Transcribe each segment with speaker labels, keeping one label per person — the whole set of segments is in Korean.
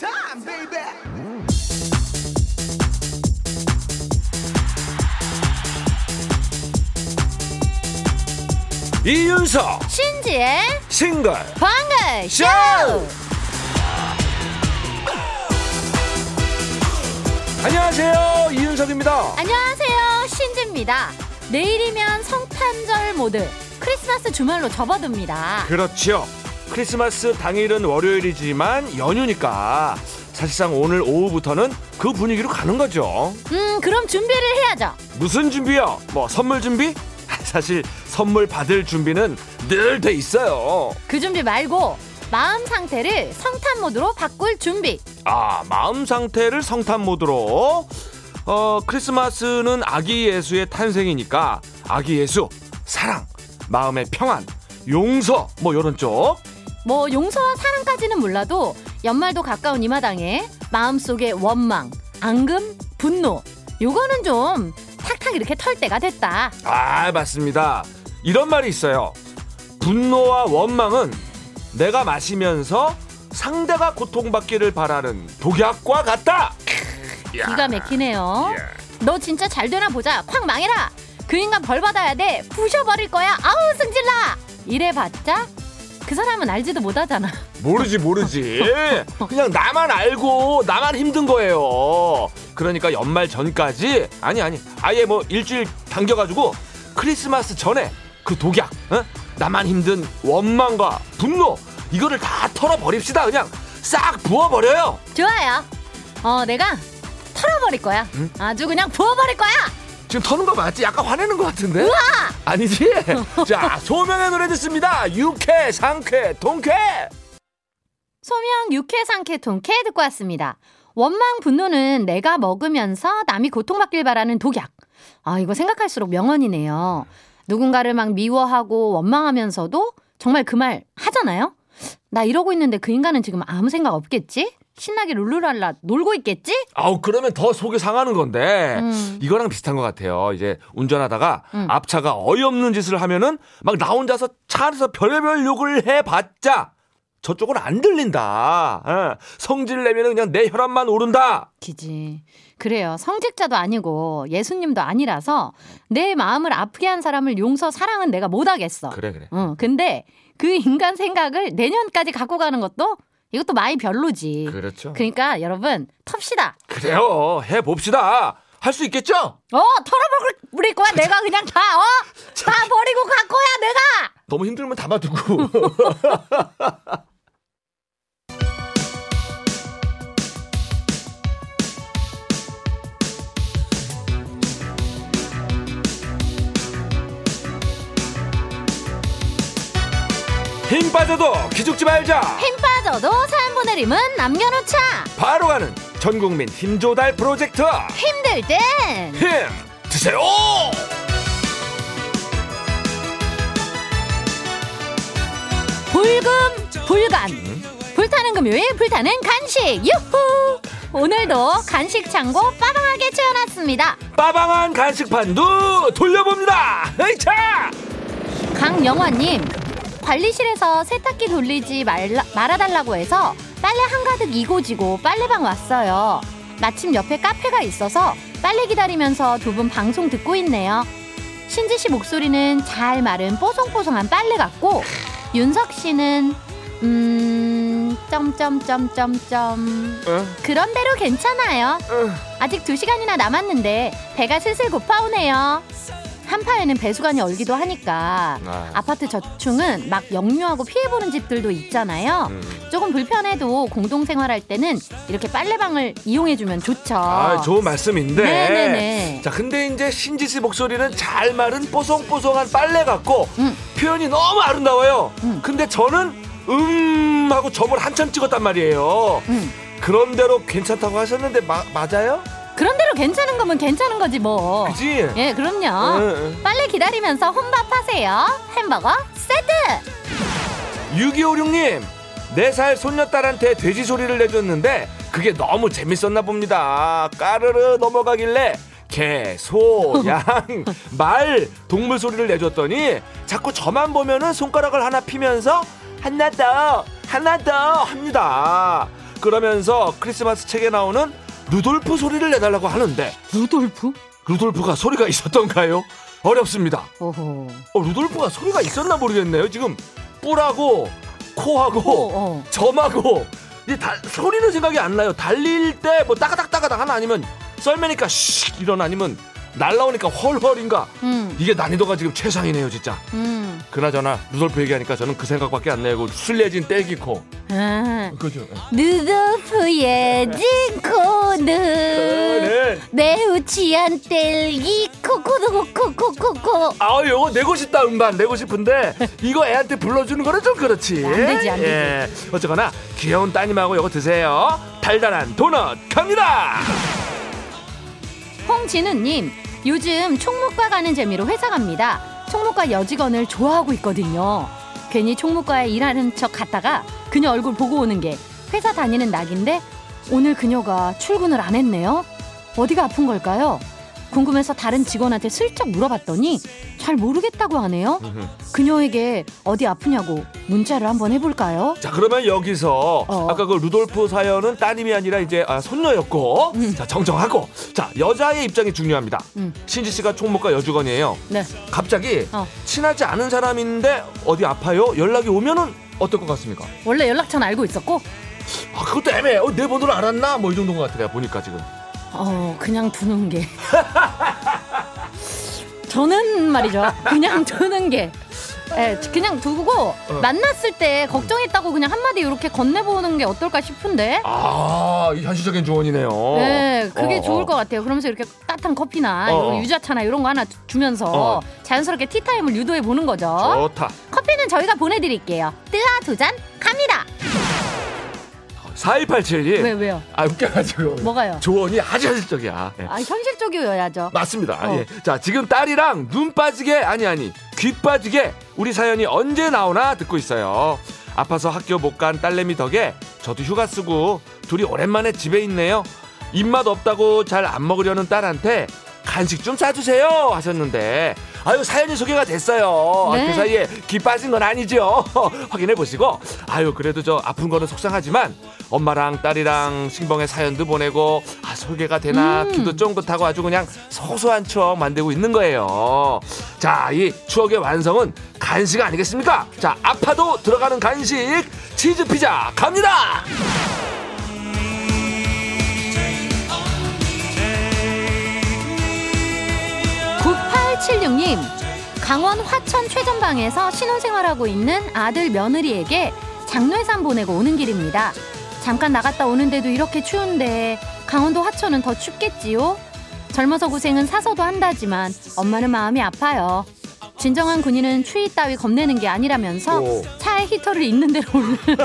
Speaker 1: time, baby.
Speaker 2: 이윤석
Speaker 3: 신지의
Speaker 2: 싱글
Speaker 3: 방글 쇼!
Speaker 2: 안녕하세요 이윤석입니다
Speaker 3: 안녕하세요. 신지입니다. 내일이면 성탄절 모드 크리스마스 주말로 접어듭니다.
Speaker 2: 그렇죠 크리스마스 당일은 월요일이지만 연휴니까 사실상 오늘 오후부터는 그 분위기로 가는 거죠.
Speaker 3: 음, 그럼 준비를 해야죠.
Speaker 2: 무슨 준비요? 뭐 선물 준비? 사실 선물 받을 준비는 늘 돼 있어요.
Speaker 3: 그 준비 말고 마음 상태를 성탄 모드로 바꿀 준비.
Speaker 2: 아 마음 상태를 성탄 모드로. 어 크리스마스는 아기 예수의 탄생이니까 아기 예수 사랑 마음의 평안 용서 뭐 요런 쪽
Speaker 3: 뭐 용서와 사랑까지는 몰라도 연말도 가까운 이 마당에 마음속의 원망, 앙금, 분노 요거는 좀 탁탁 이렇게 털 때가 됐다.
Speaker 2: 아, 맞습니다. 이런 말이 있어요. 분노와 원망은 내가 마시면서 상대가 고통받기를 바라는 독약과 같다. 야.
Speaker 3: 기가 막히네요.
Speaker 2: 예.
Speaker 3: 너 진짜 잘 되나 보자. 콱 망해라. 그 인간 벌 받아야 돼. 부셔버릴 거야. 아우 승질나. 이래봤자 그 사람은 알지도 못하잖아.
Speaker 2: 모르지 모르지. 그냥 나만 알고 나만 힘든 거예요. 그러니까 연말 전까지 아니 아니 아예 뭐 일주일 당겨가지고 크리스마스 전에 그 독약, 어? 나만 힘든 원망과 분노 이거를 다 털어버립시다. 그냥 싹 부어버려요.
Speaker 3: 좋아요. 어 내가 털어버릴 거야. 아주 그냥 부어버릴 거야.
Speaker 2: 지금 터는 거 맞지? 약간 화내는 것 같은데? 아니지? 자, 소명의 노래 듣습니다. 유쾌, 상쾌, 통쾌!
Speaker 3: 소명 육회 상쾌 통쾌 듣고 왔습니다. 원망 분노는 내가 먹으면서 남이 고통받길 바라는 독약. 아 이거 생각할수록 명언이네요. 누군가를 막 미워하고 원망하면서도 정말 그 말 하잖아요. 나 이러고 있는데 그 인간은 지금 아무 생각 없겠지? 신나게 룰루랄라 놀고 있겠지?
Speaker 2: 아우, 그러면 더 속이 상하는 건데,
Speaker 3: 음.
Speaker 2: 이거랑 비슷한 것 같아요. 이제 운전하다가
Speaker 3: 음.
Speaker 2: 앞차가 어이없는 짓을 하면은 막 나 혼자서 차 안에서 별의별 욕을 해봤자 저쪽은 안 들린다. 어, 성질 내면은 그냥 내 혈압만 오른다.
Speaker 3: 기지. 그래요. 성직자도 아니고 예수님도 아니라서 내 마음을 아프게 한 사람을 용서 사랑은 내가 못하겠어.
Speaker 2: 그래, 그래.
Speaker 3: 어, 근데 그 인간 생각을 내년까지 갖고 가는 것도 이것도 많이 별로지.
Speaker 2: 그렇죠.
Speaker 3: 그러니까 여러분 텁시다.
Speaker 2: 그래요. 해 봅시다. 할 수 있겠죠?
Speaker 3: 어 털어버릴 거야. 내가 그냥 다 어? 다 버리고 갈 거야 내가.
Speaker 2: 너무 힘들면 담아두고. 힘 빠져도 기죽지 말자.
Speaker 3: 힘 빠져도 사연 보내림은 남겨놓자.
Speaker 2: 바로 가는 전국민 힘 조달 프로젝트.
Speaker 3: 힘들 땐
Speaker 2: 힘 드세요.
Speaker 3: 불금 불간 불타는 금요일 불타는 간식 유후 오늘도 간식 창고 빠방하게 채워놨습니다
Speaker 2: 빠방한 간식판도 돌려봅니다. 에이차.
Speaker 3: 강영화님 관리실에서 세탁기 돌리지 말라, 말아달라고 해서 빨래 한가득 이고지고 빨래방 왔어요 마침 옆에 카페가 있어서 빨래 기다리면서 두 분 방송 듣고 있네요 신지 씨 목소리는 잘 마른 뽀송뽀송한 빨래 같고 윤석 씨는 음 점점점점점
Speaker 2: 어?
Speaker 3: 그런 대로 괜찮아요.
Speaker 2: 어.
Speaker 3: 아직 두 시간이나 남았는데 배가 슬슬 고파오네요. 한파에는 배수관이 얼기도 하니까
Speaker 2: 아.
Speaker 3: 아파트 저층은 막 역류하고 피해보는 집들도 있잖아요.
Speaker 2: 음.
Speaker 3: 조금 불편해도 공동생활할 때는 이렇게 빨래방을 이용해주면 좋죠.
Speaker 2: 아, 좋은 말씀인데.
Speaker 3: 네네네.
Speaker 2: 자, 근데 이제 신지 씨 목소리는 잘 마른 뽀송뽀송한 빨래 같고
Speaker 3: 음.
Speaker 2: 표현이 너무 아름다워요.
Speaker 3: 음.
Speaker 2: 근데 저는 음 하고 점을 한참 찍었단 말이에요.
Speaker 3: 음.
Speaker 2: 그런 대로 괜찮다고 하셨는데 마, 맞아요?
Speaker 3: 그런 대로 괜찮은 거면 괜찮은 거지 뭐.
Speaker 2: 그지?
Speaker 3: 예, 그럼요.
Speaker 2: 응, 응.
Speaker 3: 빨래 기다리면서 혼밥하세요. 햄버거 세트.
Speaker 2: 6256님, 4살 손녀딸한테 돼지 소리를 내줬는데 그게 너무 재밌었나 봅니다. 까르르 넘어가길래 개, 소, 양, 말, 동물 소리를 내줬더니 자꾸 저만 보면은 손가락을 하나 피면서 하나 더, 하나 더 합니다. 그러면서 크리스마스 책에 나오는 루돌프 소리를 내달라고 하는데
Speaker 3: 루돌프?
Speaker 2: 루돌프가 소리가 있었던가요? 어렵습니다.
Speaker 3: 오호.
Speaker 2: 어, 루돌프가 소리가 있었나 모르겠네요. 지금 뿔하고 코하고
Speaker 3: 어, 어.
Speaker 2: 점하고 이제 다, 소리는 생각이 안 나요. 달릴 때 뭐 따가닥 따가닥 하나 아니면 썰매니까 씩 이런 아니면 날라오니까 헐헐인가
Speaker 3: 음,
Speaker 2: 이게 난이도가 지금 최상이네요 진짜.
Speaker 3: 음.
Speaker 2: 그나저나 루돌프 얘기하니까 저는 그 생각밖에 안. 그 술래진 딸기코.
Speaker 3: 아,
Speaker 2: 그죠?
Speaker 3: 루돌프의 진코는
Speaker 2: 네.
Speaker 3: 매우 취한 뗄기 코코코코코코코.
Speaker 2: 아, 요거 내고 싶다 음반 내고 싶은데 이거 애한테 불러주는 거는 좀 그렇지.
Speaker 3: 안 되지, 안 되지.
Speaker 2: 예. 어쨌거나 귀여운 따님하고 요거 드세요. 달달한 도넛 갑니다.
Speaker 3: 홍진우님, 요즘 총무과 가는 재미로 회사 갑니다. 총무과 여직원을 좋아하고 있거든요. 괜히 총무과에 일하는 척 갔다가 그녀 얼굴 보고 오는 게 회사 다니는 낙인데 오늘 그녀가 출근을 안 했네요. 어디가 아픈 걸까요? 궁금해서 다른 직원한테 슬쩍 물어봤더니 잘 모르겠다고 하네요. 그녀에게 어디 아프냐고 문자를 한번 해볼까요?
Speaker 2: 자 그러면 여기서
Speaker 3: 어.
Speaker 2: 아까 그 루돌프 사연은 따님이 아니라 이제 아, 손녀였고
Speaker 3: 음.
Speaker 2: 자 정정하고 자 여자의 입장이 중요합니다.
Speaker 3: 음.
Speaker 2: 신지 씨가 총무과 여직원이에요.
Speaker 3: 네.
Speaker 2: 갑자기
Speaker 3: 어.
Speaker 2: 친하지 않은 사람인데 어디 아파요? 연락이 오면은 어떨 것 같습니까?
Speaker 3: 원래 연락처는 알고 있었고,
Speaker 2: 아 그것도 애매해. 어, 내 번호를 알았나? 뭐 이 정도인 것 같아 내가 보니까 지금.
Speaker 3: 어, 그냥 두는 게. 저는 말이죠. 그냥 두는 게. 예, 그냥 두고
Speaker 2: 어.
Speaker 3: 만났을 때 걱정했다고 그냥 한마디 이렇게 건네보는 게 어떨까 싶은데.
Speaker 2: 아, 이 현실적인 조언이네요.
Speaker 3: 네, 그게
Speaker 2: 어,
Speaker 3: 좋을
Speaker 2: 어.
Speaker 3: 것 같아요. 그러면서 이렇게 따뜻한 커피나
Speaker 2: 어,
Speaker 3: 이런
Speaker 2: 어.
Speaker 3: 유자차나 이런 거 하나 주- 주면서
Speaker 2: 어.
Speaker 3: 자연스럽게 티타임을 유도해 보는 거죠.
Speaker 2: 좋다.
Speaker 3: 커피는 저희가 보내드릴게요. 뜨아 두 잔 갑니다.
Speaker 2: 4287님.
Speaker 3: 왜 왜요?
Speaker 2: 아, 웃겨가지고.
Speaker 3: 뭐가요?
Speaker 2: 조언이 아주 현실적이야. 예.
Speaker 3: 아 현실적이어야죠.
Speaker 2: 맞습니다.
Speaker 3: 어.
Speaker 2: 예. 자, 지금 딸이랑 눈 빠지게, 아니, 아니, 귀 빠지게 우리 사연이 언제 나오나 듣고 있어요. 아파서 학교 못 간 딸내미 덕에 저도 휴가 쓰고 둘이 오랜만에 집에 있네요. 입맛 없다고 잘 안 먹으려는 딸한테 간식 좀 싸주세요 하셨는데 아유 사연이 소개가 됐어요.
Speaker 3: 네.
Speaker 2: 그 사이에 귀 빠진 건 아니죠. 확인해 보시고 아유 그래도 저 아픈 거는 속상하지만 엄마랑 딸이랑 신봉의 사연도 보내고 아 소개가 되나
Speaker 3: 음.
Speaker 2: 귀도 쫑긋하고 아주 그냥 소소한 추억 만들고 있는 거예요. 자 이 추억의 완성은 간식 아니겠습니까? 자 아파도 들어가는 간식 치즈 피자 갑니다.
Speaker 3: 9876님, 강원 화천 최전방에서 신혼생활하고 있는 아들 며느리에게 장례산 보내고 오는 길입니다. 잠깐 나갔다 오는데도 이렇게 추운데 강원도 화천은 더 춥겠지요? 젊어서 고생은 사서도 한다지만 엄마는 마음이 아파요. 진정한 군인은 추위 따위 겁내는 게 아니라면서
Speaker 2: 오.
Speaker 3: 차에 히터를 있는 대로 올리는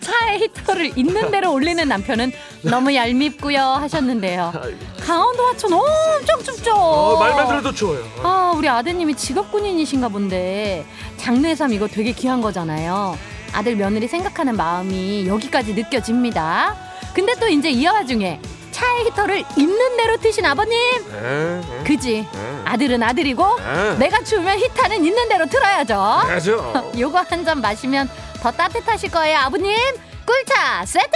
Speaker 3: 차에 히터를 있는 대로 올리는 남편은 너무 얄밉고요 하셨는데요. 강원도 화천 엄청 춥죠.
Speaker 2: 어, 말만 들어도 추워요.
Speaker 3: 아, 우리 아드님이 직업 군인이신가 본데 장례삼 이거 되게 귀한 거잖아요. 아들 며느리 생각하는 마음이 여기까지 느껴집니다. 근데 또 이제 이 와중에 차에 히터를 있는 대로 트신 아버님,
Speaker 2: 네, 네,
Speaker 3: 그지?
Speaker 2: 네.
Speaker 3: 아들은 아들이고
Speaker 2: 네.
Speaker 3: 내가 추우면 히타는 있는 대로 틀어야죠.
Speaker 2: 해야죠.
Speaker 3: 요거 한 잔 마시면 더 따뜻하실 거예요, 아버님. 꿀차 세트.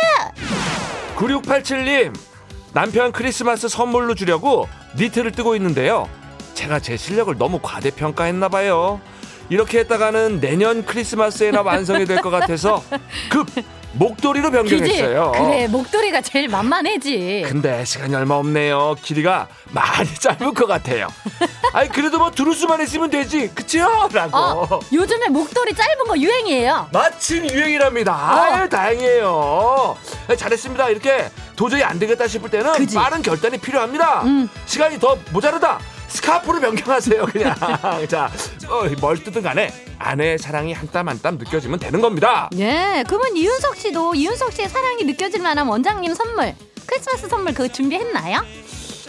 Speaker 2: 9687님 남편 크리스마스 선물로 주려고 니트를 뜨고 있는데요 제가 제 실력을 너무 과대평가했나 봐요 이렇게 했다가는 내년 크리스마스에나 완성이 될 것 같아서 급 목도리로
Speaker 3: 그지?
Speaker 2: 변경했어요
Speaker 3: 그래, 목도리가 제일 만만해지.
Speaker 2: 근데 시간이 얼마 없네요 길이가 많이 짧을 것 같아요 아니 그래도 뭐 두루수만 있으면 되지 그치요? 라고
Speaker 3: 어, 요즘에 목도리 짧은 거 유행이에요.
Speaker 2: 마침 유행이랍니다.
Speaker 3: 어.
Speaker 2: 아유, 다행이에요. 아, 잘했습니다. 이렇게 도저히 안 되겠다 싶을 때는
Speaker 3: 그지?
Speaker 2: 빠른 결단이 필요합니다.
Speaker 3: 음.
Speaker 2: 시간이 더 모자르다. 스카프로 변경하세요, 그냥. 자, 어, 뭘 뜨든 간에 아내의 사랑이 한 땀 한 땀 느껴지면 되는 겁니다.
Speaker 3: 예, 그러면 이윤석 씨도 이윤석 씨의 사랑이 느껴질 만한 원장님 선물, 크리스마스 선물 그거 준비했나요?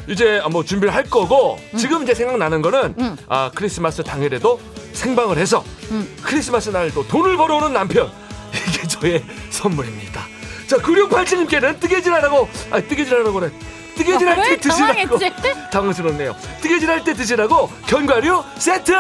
Speaker 2: 이제 뭐 준비를 할 거고 지금 이제 생각나는 거는
Speaker 3: 음.
Speaker 2: 아, 크리스마스 당일에도 생방을 해서
Speaker 3: 음.
Speaker 2: 크리스마스 날도 돈을 벌어오는 남편 이게 저의 선물입니다. 자, 9687님께는 뜨개질하라고 아, 뜨개질하라고 그래. 뜨개질할
Speaker 3: 아, 때왜
Speaker 2: 드시라고
Speaker 3: 당황했지?
Speaker 2: 당황스럽네요. 뜨개질 할 때 드시라고 견과류 세트.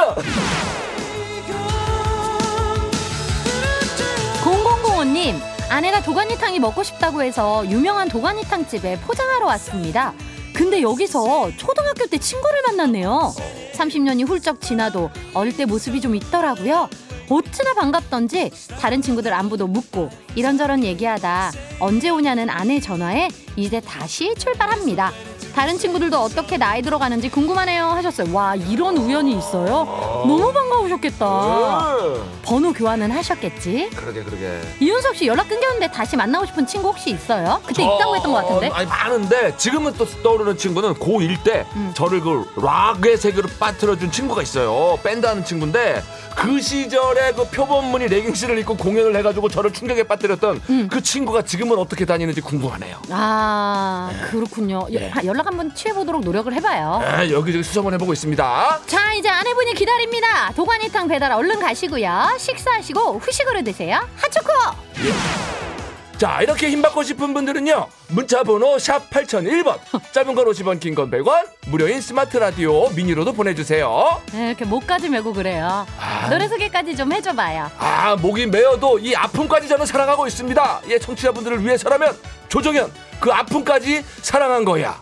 Speaker 3: 0005님, 아내가 도가니탕이 먹고 싶다고 해서 유명한 도가니탕 집에 포장하러 왔습니다. 근데 여기서 초등학교 때 친구를 만났네요. 30년이 훌쩍 지나도 어릴 때 모습이 좀 있더라고요. 어찌나 반갑던지 다른 친구들 안부도 묻고 이런저런 얘기하다 언제 오냐는 아내 전화에 이제 다시 출발합니다. 다른 친구들도 어떻게 나이 들어가는지 궁금하네요 하셨어요. 와 이런 우연이 있어요? 너무 반가우셨겠다.
Speaker 2: 음.
Speaker 3: 번호 교환은 하셨겠지?
Speaker 2: 그러게 그러게.
Speaker 3: 이윤석 씨 연락 끊겼는데 다시 만나고 싶은 친구 혹시 있어요? 그때 있다고 했던 것 같은데.
Speaker 2: 아니 많은데 지금은 또 떠오르는 친구는 고1 때
Speaker 3: 음.
Speaker 2: 저를 그 락의 세계로 빠뜨려준 친구가 있어요. 밴드 하는 친구인데 그 시절에 그 표본무늬 레깅스를 입고 공연을 해가지고 저를 충격에 빠뜨렸던
Speaker 3: 음.
Speaker 2: 그 친구가 지금은 어떻게 다니는지 궁금하네요.
Speaker 3: 아 그렇군요. 여-
Speaker 2: 네.
Speaker 3: 연락 한번 취해보도록 노력을 해봐요.
Speaker 2: 아, 여기저기 수소문 해보고 있습니다.
Speaker 3: 자 이제 아내분이 기다립니다. 도가니탕 배달 얼른 가시고요. 식사하시고 후식으로 드세요. 하초코.
Speaker 2: 자 이렇게 힘받고 싶은 분들은요 문자 번호 샵 8001번 짧은 건 50원 긴 건 100원 무료인 스마트 라디오 미니로도 보내주세요
Speaker 3: 네, 이렇게 목까지 메고 그래요.
Speaker 2: 아.
Speaker 3: 노래 소개까지 좀 해줘봐요.
Speaker 2: 아 목이 메어도 이 아픔까지 저는 사랑하고 있습니다 예 청취자분들을 위해서라면 조정현 그 아픔까지 사랑한 거야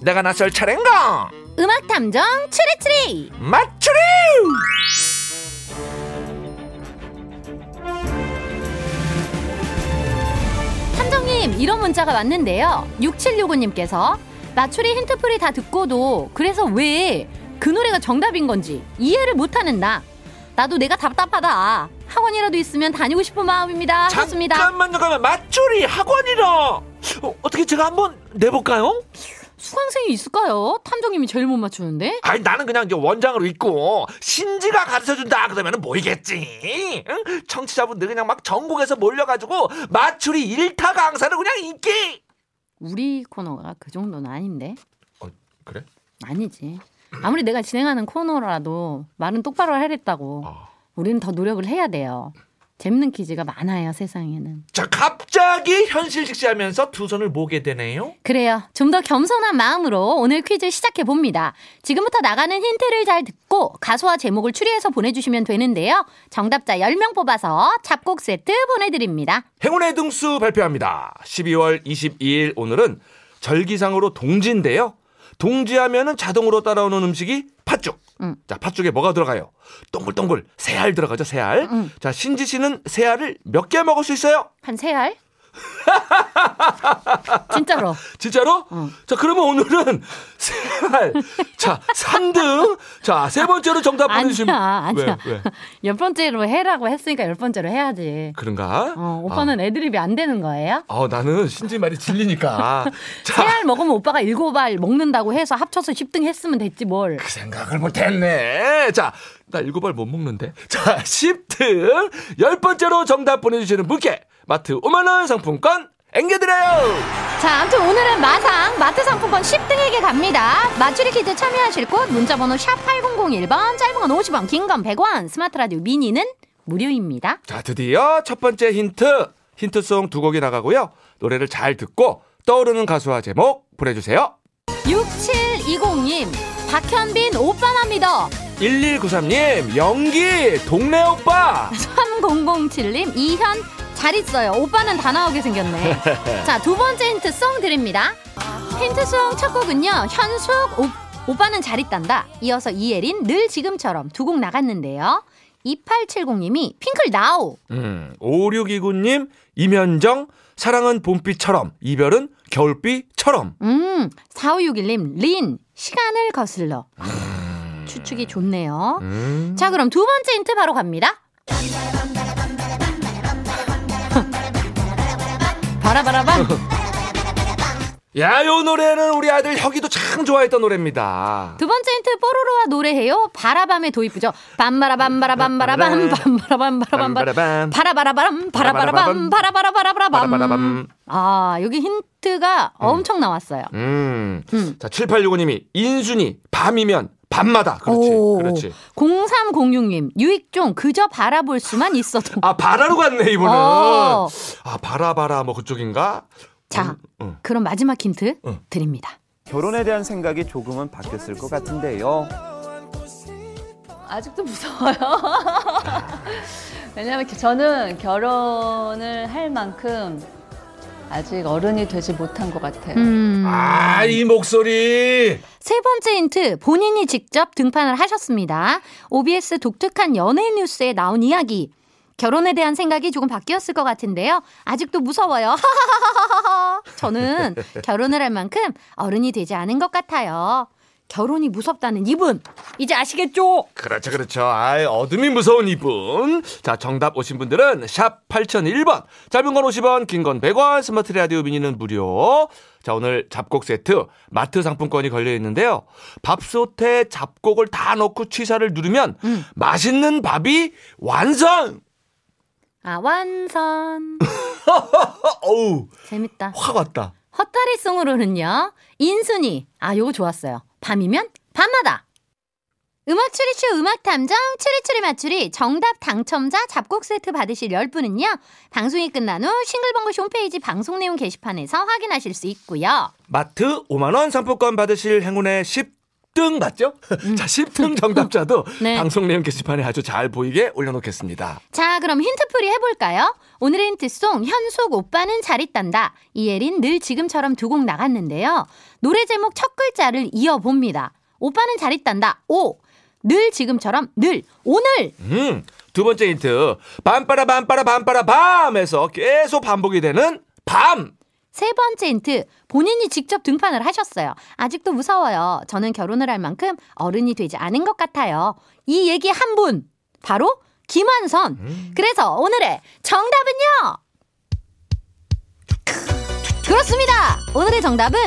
Speaker 2: 내가 나설 차례인가?
Speaker 3: 음악 탐정 추리추리.
Speaker 2: 맞추리!
Speaker 3: 탐정님 이런 문자가 왔는데요. 6765님께서 맞추리 힌트풀이 다 듣고도 그래서 왜 그 노래가 정답인 건지 이해를 못하는 나. 나도 내가 답답하다. 학원이라도 있으면 다니고 싶은 마음입니다. 하셨습니다.
Speaker 2: 잠깐만 잠깐만 맞추리 학원이라. 어, 어떻게 제가 한번 내볼까요?
Speaker 3: 수강생이 있을까요? 탐정님이 제일 못 맞추는데
Speaker 2: 아니 나는 그냥 이제 원장으로 있고 신지가 가르쳐 준다 그러면은 모이겠지 응? 청취자분들 그냥 막 전국에서 몰려가지고 맞추리 일타 강사를 그냥 인기
Speaker 3: 우리 코너가 그 정도는 아닌데
Speaker 2: 어, 그래?
Speaker 3: 아니지 아무리 내가 진행하는 코너라도 말은 똑바로 하랬다고
Speaker 2: 어.
Speaker 3: 우리는 더 노력을 해야 돼요 재밌는 퀴즈가 많아요 세상에는
Speaker 2: 자 갑자기 현실 직시하면서 두 손을 모게 되네요
Speaker 3: 그래요. 좀 더 겸손한 마음으로 오늘 퀴즈 시작해 봅니다. 지금부터 나가는 힌트를 잘 듣고 가수와 제목을 추리해서 보내주시면 되는데요. 정답자 10명 뽑아서 잡곡 세트 보내드립니다.
Speaker 2: 행운의 등수 발표합니다 12월 22일 오늘은 절기상으로 동지인데요 동지하면은 자동으로 따라오는 음식이 팥죽
Speaker 3: 음.
Speaker 2: 자 팥죽에 뭐가 들어가요 동글동글 새알 들어가죠 새알
Speaker 3: 음.
Speaker 2: 자 신지 씨는 새알을 몇 개 먹을 수 있어요
Speaker 3: 한 세 알? 진짜로.
Speaker 2: 진짜로?
Speaker 3: 응.
Speaker 2: 자, 그러면 오늘은 세알. 자, 3등. 자, 세 번째로 정답 보내주시면.
Speaker 3: 아니야, 아니야.
Speaker 2: 왜, 왜?
Speaker 3: 열 번째로 해라고 했으니까 열 번째로 해야지.
Speaker 2: 그런가?
Speaker 3: 어, 오빠는 애드립이 안 되는 거예요?
Speaker 2: 아, 어, 나는 신지 말이 질리니까.
Speaker 3: 세
Speaker 2: 자,
Speaker 3: 알 먹으면 오빠가 일곱 알 먹는다고 해서 합쳐서 10등 했으면 됐지 뭘.
Speaker 2: 그 생각을 못 했네. 자, 나 일곱 알 못 먹는데. 자, 10등. 열 번째로 정답 보내주시는 분께 마트 5만원 상품권 앵겨드려요.
Speaker 3: 자, 아무튼 오늘은 마상 마트 상품권 10등에게 갑니다. 맞추리 퀴즈 참여하실 곳 문자번호 샵 8001번, 짧은 건 50원, 긴 건 100원, 스마트 라디오 미니는 무료입니다.
Speaker 2: 자, 드디어 첫 번째 힌트. 힌트송 두 곡이 나가고요. 노래를 잘 듣고 떠오르는 가수와 제목 보내주세요.
Speaker 3: 6720님, 박현빈 믿어.
Speaker 2: 1193님, 연기, 동네 오빠.
Speaker 3: 3007님, 이현 잘 있어요. 오빠는 다 나오게 생겼네. 자, 두 번째 힌트 송 드립니다. 힌트 송 첫 곡은요, 현숙, 오, 오빠는 잘 있단다. 이어서 이예린, 늘 지금처럼 두 곡 나갔는데요. 2870님이 핑클 나우.
Speaker 2: 음, 5629님, 이면정, 사랑은 봄비처럼, 이별은 겨울비처럼.
Speaker 3: 음, 4561님, 린, 시간을 거슬러. 추측이 좋네요.
Speaker 2: 음.
Speaker 3: 자, 그럼 두 번째 힌트 바로 갑니다. 바라바라밤.
Speaker 2: 야, 요 노래는 우리 아들 혁이도 참 좋아했던 노래입니다.
Speaker 3: 두 번째 힌트 뽀로로와 노래해요. 바라밤의 도입부죠. 밤바라 밤바라 밤바라 밤 밤바라 밤바라밤
Speaker 2: 빰바라밤.
Speaker 3: 바라바라바람 바라바라 밤 바라바라바라밤
Speaker 2: 바라바라 밤.
Speaker 3: 아 여기 힌트가 엄청 나왔어요.
Speaker 2: 음.
Speaker 3: 음.
Speaker 2: 자, 7865님이 인순이 밤이면 밤마다. 그렇지.
Speaker 3: 오.
Speaker 2: 그렇지.
Speaker 3: 0306님 유익종 그저 바라볼 수만 있어도
Speaker 2: 아, 바라로 갔네, 이분은.
Speaker 3: 어.
Speaker 2: 아, 바라바라 뭐 그쪽인가?
Speaker 3: 자
Speaker 2: 응.
Speaker 3: 그럼 마지막 힌트
Speaker 2: 응.
Speaker 3: 드립니다.
Speaker 4: 결혼에 대한 생각이 조금은 바뀌었을 것 같은데요.
Speaker 5: 아직도 무서워요. 왜냐면 저는 결혼을 할 만큼 아직 어른이 되지 못한 것 같아요.
Speaker 3: 음.
Speaker 2: 아, 이 목소리.
Speaker 3: 세 번째 힌트 본인이 직접 등판을 하셨습니다. OBS 독특한 연예 뉴스에 나온 이야기. 결혼에 대한 생각이 조금 바뀌었을 것 같은데요. 아직도 무서워요. 저는 결혼을 할 만큼 어른이 되지 않은 것 같아요. 결혼이 무섭다는 이분 이제 아시겠죠?
Speaker 2: 그렇죠, 그렇죠. 아이, 어둠이 무서운 이분. 자, 정답 오신 분들은 샵 8001번. 짧은 건 50원, 긴 건 100원, 스마트 라디오 미니는 무료. 자, 오늘 잡곡 세트 마트 상품권이 걸려 있는데요. 밥솥에 잡곡을 다 넣고 취사를 누르면
Speaker 3: 음.
Speaker 2: 맛있는 밥이 완성!
Speaker 3: 아
Speaker 2: 어, 어우,
Speaker 3: 재밌다.
Speaker 2: 확 왔다.
Speaker 3: 헛다리송으로는요. 인순이 아 요거 좋았어요. 밤이면 밤마다. 음악 추리쇼 음악 탐정 추리추리 맞추리 정답 당첨자 잡곡 세트 받으실 10분은요. 방송이 끝난 후 싱글벙글 홈페이지 방송 내용 게시판에서 확인하실 수 있고요.
Speaker 2: 마트 5만 원 상품권 받으실 행운의 10등 맞죠? 자, 10등 정답자도
Speaker 3: 네.
Speaker 2: 방송 내용 게시판에 아주 잘 보이게 올려놓겠습니다.
Speaker 3: 자, 그럼 힌트풀이 해볼까요? 오늘의 힌트송 현숙 오빠는 잘 있단다. 이예린 늘 지금처럼 두 곡 나갔는데요. 노래 제목 첫 글자를 이어봅니다. 오빠는 잘 있단다. 오. 늘 지금처럼 늘 오늘
Speaker 2: 음, 두 번째 힌트. 밤바라 밤바라 밤바라 밤에서 계속 반복이 되는 밤.
Speaker 3: 세 번째 힌트 본인이 직접 등판을 하셨어요. 아직도 무서워요. 저는 결혼을 할 만큼 어른이 되지 않은 것 같아요. 이 얘기 한 분 바로 김완선. 그래서 오늘의 정답은요. 그렇습니다. 오늘의 정답은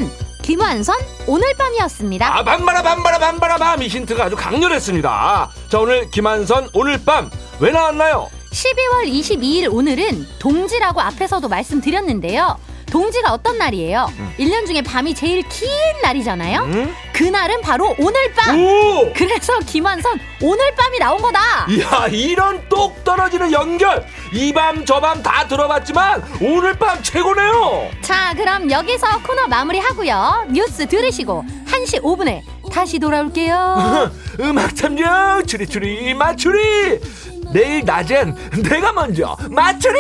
Speaker 3: 김완선 오늘 밤이었습니다.
Speaker 2: 아, 밤바라 밤바라 밤바라 밤. 이 힌트가 아주 강렬했습니다. 자, 오늘 김한선 오늘 밤 왜 나왔나요?
Speaker 3: 12월 22일 오늘은 동지라고 앞에서도 말씀드렸는데요. 동지가 어떤 날이에요? 1년 중에 밤이 제일 긴 날이잖아요.
Speaker 2: 음?
Speaker 3: 그날은 바로 오늘 밤.
Speaker 2: 오!
Speaker 3: 그래서 김한선 오늘 밤이 나온 거다.
Speaker 2: 이야, 이런 똑 떨어지는 연결. 이 밤 저 밤 다 들어봤지만 오늘 밤 최고네요.
Speaker 3: 자, 그럼 여기서 코너 마무리 하고요. 뉴스 들으시고 1시 5분에 다시 돌아올게요.
Speaker 2: 음악 참정 추리추리 맞추리. 내일 낮엔 내가 먼저 맞추리.